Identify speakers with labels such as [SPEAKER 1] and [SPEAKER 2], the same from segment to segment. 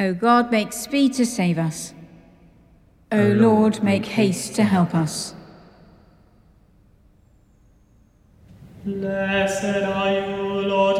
[SPEAKER 1] O God, make speed to save us. O Lord, make haste to help us.
[SPEAKER 2] Blessed are you, Lord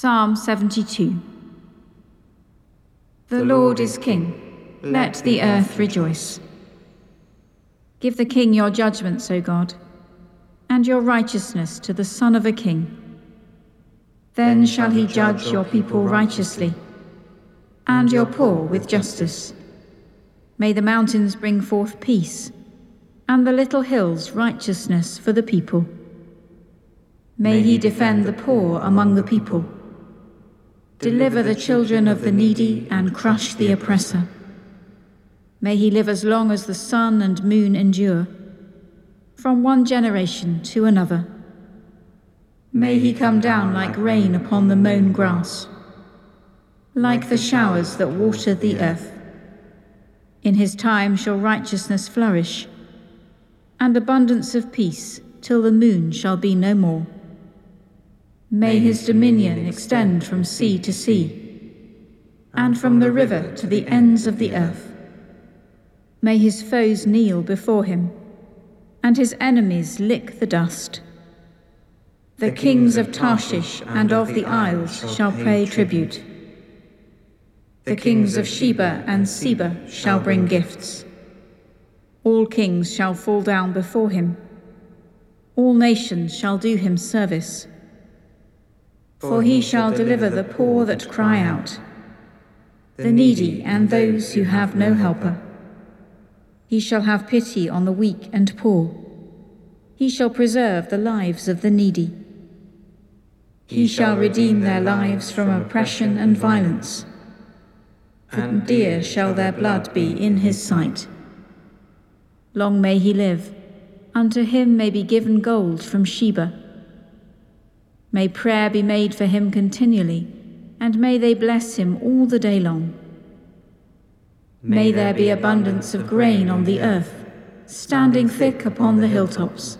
[SPEAKER 1] Psalm 72 The Lord is King, let the earth rejoice. Give the King your judgments, O God, and your righteousness to the Son of a King. Then shall he judge your people righteously, and your poor with justice. May the mountains bring forth peace, and the little hills righteousness for the people. May he defend the poor among the people, deliver the children of the needy, and crush the oppressor. May he live as long as the sun and moon endure, from one generation to another. May he come down like rain upon the mown grass, like the showers that water the earth. In his time shall righteousness flourish, and abundance of peace till the moon shall be no more. May his dominion extend from sea to sea, and from the river to the ends of the earth. May his foes kneel before him, and his enemies lick the dust. The kings of Tarshish and of the isles shall pay tribute. The kings of Sheba and Seba shall bring gifts. All kings shall fall down before him. All nations shall do him service. For he shall deliver the poor that cry out, the needy and those who have no helper. He shall have pity on the weak and poor. He shall preserve the lives of the needy. He shall redeem their lives from oppression and violence. For dear shall their blood be in his sight. Long may he live. Unto him may be given gold from Sheba. May prayer be made for him continually, and may they bless him all the day long. May there be abundance of grain on the earth, standing thick upon the hilltops.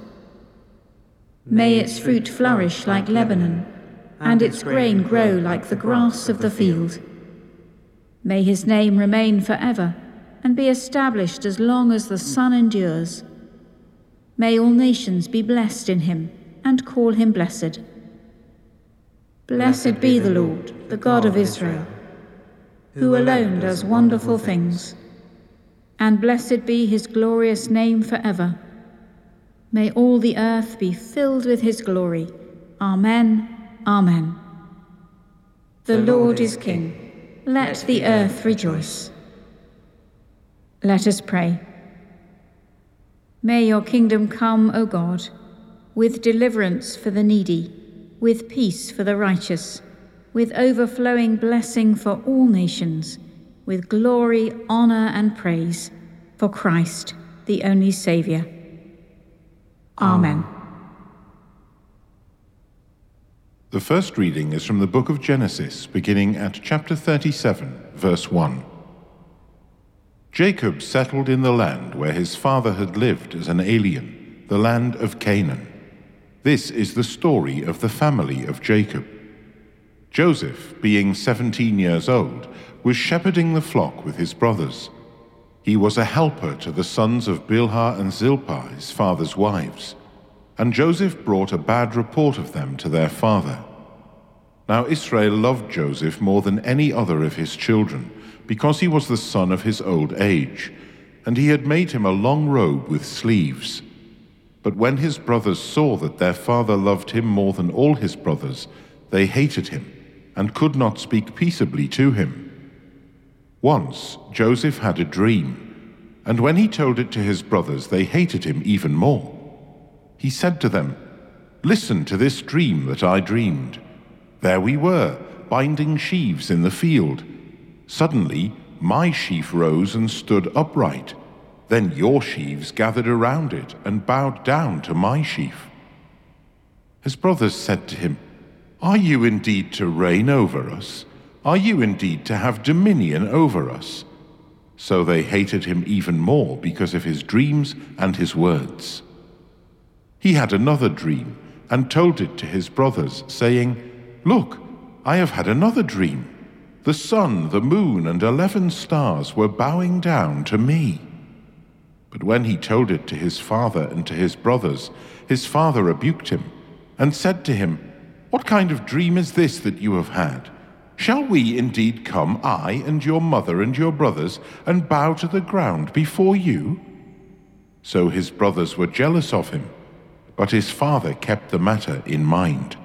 [SPEAKER 1] May its fruit flourish like Lebanon, and its grain grow like the grass of the field. May his name remain forever, and be established as long as the sun endures. May all nations be blessed in him, and call him blessed. Blessed be the Lord, the God of Israel, who alone does wonderful things. And blessed be his glorious name forever. May all the earth be filled with his glory. Amen. Amen. The Lord is King. Let the earth rejoice. Let us pray. May your kingdom come, O God, with deliverance for the needy, with peace for the righteous, with overflowing blessing for all nations, with glory, honour, and praise for Christ, the only Saviour. Amen.
[SPEAKER 3] The first reading is from the book of Genesis, beginning at chapter 37, verse 1. Jacob settled in the land where his father had lived as an alien, the land of Canaan. This is the story of the family of Jacob. Joseph, being 17 years old, was shepherding the flock with his brothers. He was a helper to the sons of Bilhah and Zilpah, his father's wives. And Joseph brought a bad report of them to their father. Now Israel loved Joseph more than any other of his children, because he was the son of his old age, and he had made him a long robe with sleeves. But when his brothers saw that their father loved him more than all his brothers, they hated him, and could not speak peaceably to him. Once Joseph had a dream, and when he told it to his brothers, they hated him even more. He said to them, Listen to this dream that I dreamed. There we were, binding sheaves in the field. Suddenly, my sheaf rose and stood upright. Then your sheaves gathered around it and bowed down to my sheaf. His brothers said to him, Are you indeed to reign over us? Are you indeed to have dominion over us? So they hated him even more because of his dreams and his words. He had another dream and told it to his brothers, saying, Look, I have had another dream. The sun, the moon, and eleven stars were bowing down to me. But when he told it to his father and to his brothers, his father rebuked him and said to him, What kind of dream is this that you have had? Shall we indeed come, I and your mother and your brothers, and bow to the ground before you? So his brothers were jealous of him, but his father kept the matter in mind.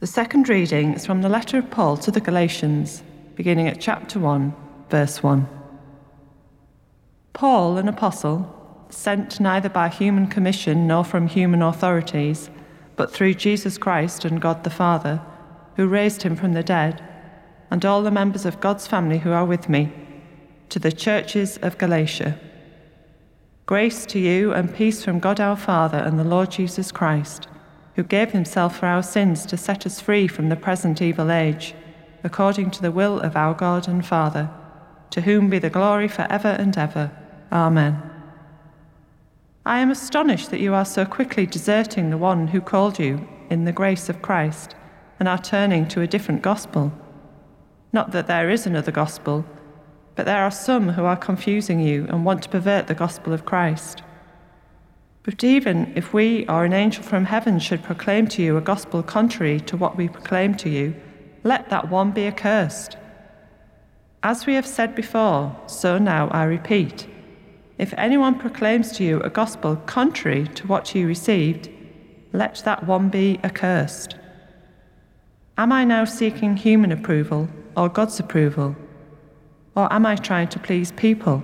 [SPEAKER 4] The second reading is from the letter of Paul to the Galatians, beginning at chapter 1, verse 1. Paul, an apostle, sent neither by human commission nor from human authorities, but through Jesus Christ and God the Father, who raised him from the dead, and all the members of God's family who are with me, to the churches of Galatia. Grace to you and peace from God our Father and the Lord Jesus Christ who gave himself for our sins to set us free from the present evil age, according to the will of our God and Father, to whom be the glory for ever and ever. Amen. I am astonished that you are so quickly deserting the one who called you in the grace of Christ and are turning to a different gospel. Not that there is another gospel, but there are some who are confusing you and want to pervert the gospel of Christ. But even if we or an angel from heaven should proclaim to you a gospel contrary to what we proclaim to you, let that one be accursed. As we have said before, so now I repeat if anyone proclaims to you a gospel contrary to what you received, let that one be accursed. Am I now seeking human approval or God's approval? Or am I trying to please people?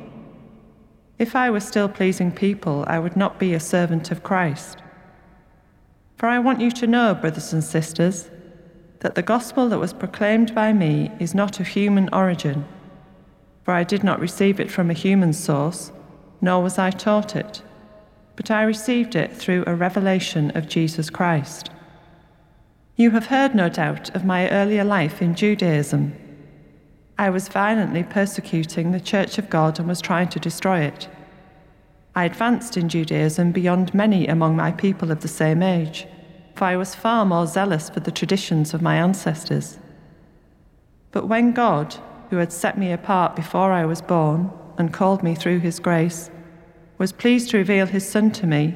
[SPEAKER 4] If I were still pleasing people, I would not be a servant of Christ. For I want you to know, brothers and sisters, that the gospel that was proclaimed by me is not of human origin. For I did not receive it from a human source, nor was I taught it, but I received it through a revelation of Jesus Christ. You have heard, no doubt, of my earlier life in Judaism I was violently persecuting the Church of God and was trying to destroy it. I advanced in Judaism beyond many among my people of the same age, for I was far more zealous for the traditions of my ancestors. But when God, who had set me apart before I was born and called me through his grace, was pleased to reveal his Son to me,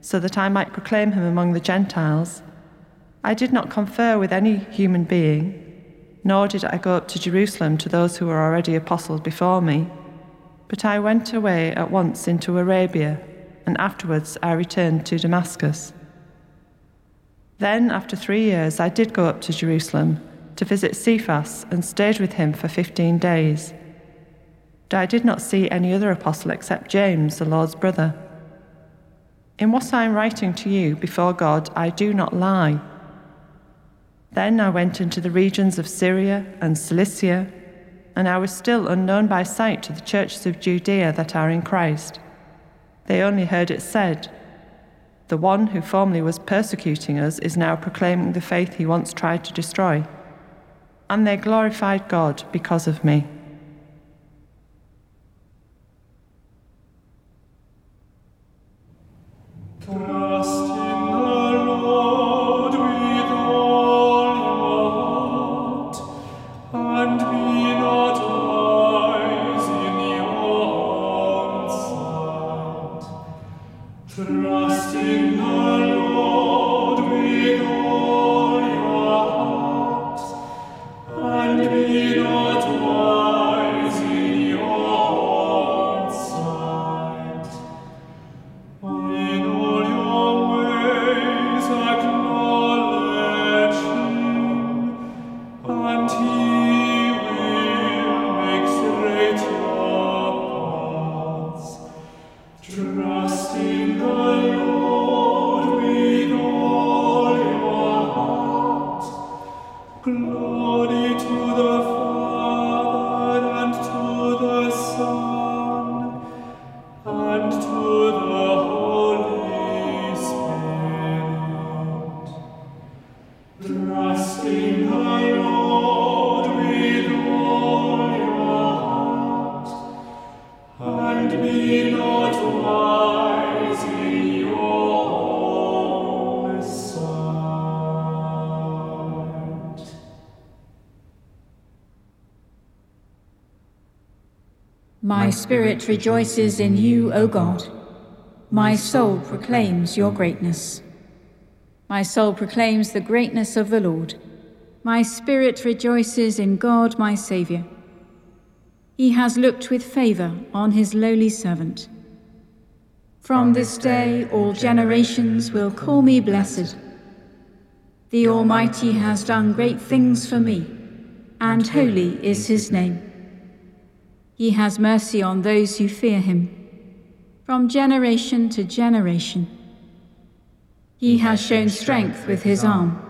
[SPEAKER 4] so that I might proclaim him among the Gentiles, I did not confer with any human being nor did I go up to Jerusalem to those who were already apostles before me. But I went away at once into Arabia, and afterwards I returned to Damascus. Then, after three years, I did go up to Jerusalem to visit Cephas and stayed with him for fifteen days. But I did not see any other apostle except James, the Lord's brother. In what I am writing to you before God, I do not lie. Then I went into the regions of Syria and Cilicia, and I was still unknown by sight to the churches of Judea that are in Christ. They only heard it said, The one who formerly was persecuting us is now proclaiming the faith he once tried to destroy. And they glorified God because of me.
[SPEAKER 1] My spirit rejoices in you, O God. My soul proclaims your greatness. My soul proclaims the greatness of the Lord. My spirit rejoices in God, my Saviour. He has looked with favour on his lowly servant. From this day all generations will call me blessed. The Almighty has done great things for me, and holy is his name. He has mercy on those who fear him, from generation to generation. He has shown strength with his arm,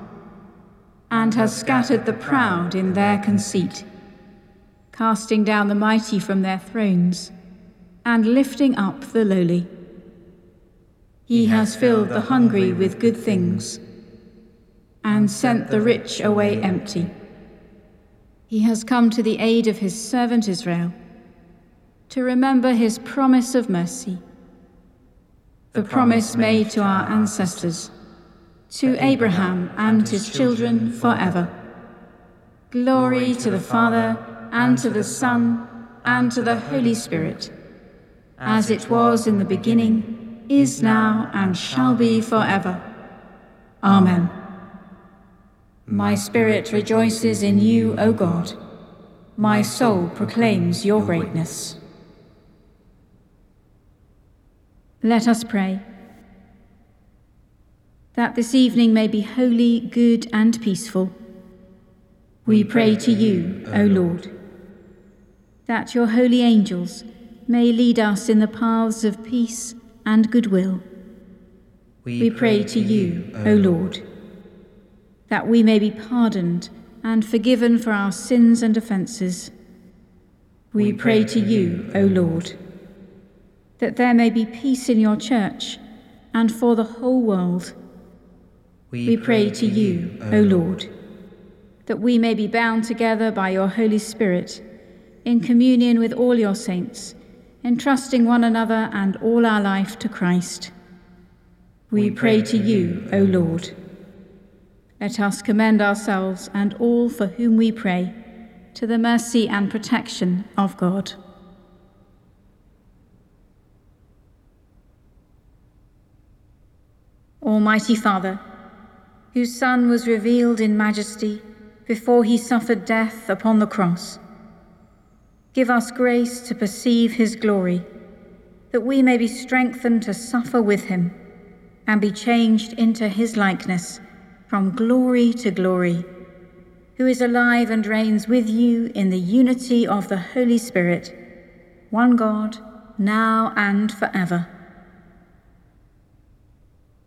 [SPEAKER 1] and has scattered the proud in their conceit, casting down the mighty from their thrones, and lifting up the lowly. He has filled the hungry with good things and sent the rich away empty. He has come to the aid of his servant Israel, to remember his promise of mercy, the promise made to our ancestors, to Abraham and his children forever. Glory to the Father, and to the Son, and to the Holy Spirit, as it was in the beginning, is now, and shall be forever. Amen. My spirit rejoices in you, O God. My soul proclaims your greatness. Let us pray. That this evening may be holy, good, and peaceful. We pray to you, O Lord. That your holy angels may lead us in the paths of peace and goodwill. We pray to you, O Lord that we may be pardoned and forgiven for our sins and offences. We pray to you, O Lord, that there may be peace in your church and for the whole world. We pray to you, O Lord, that we may be bound together by your Holy Spirit in communion with all your saints, entrusting one another and all our life to Christ. We pray to you, O Lord let us commend ourselves and all for whom we pray to the mercy and protection of God. Almighty Father, whose Son was revealed in majesty before he suffered death upon the cross, give us grace to perceive his glory, that we may be strengthened to suffer with him and be changed into his likeness from glory to glory, who is alive and reigns with you in the unity of the Holy Spirit, one God, now and forever.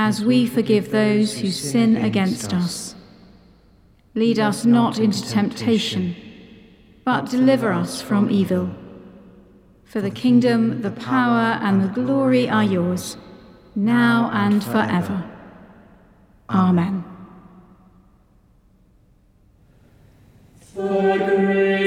[SPEAKER 1] as we forgive those who sin against us. Lead us not into temptation, but deliver us from evil. For the kingdom, the power, and the glory are yours, now and forever. Amen.
[SPEAKER 2] The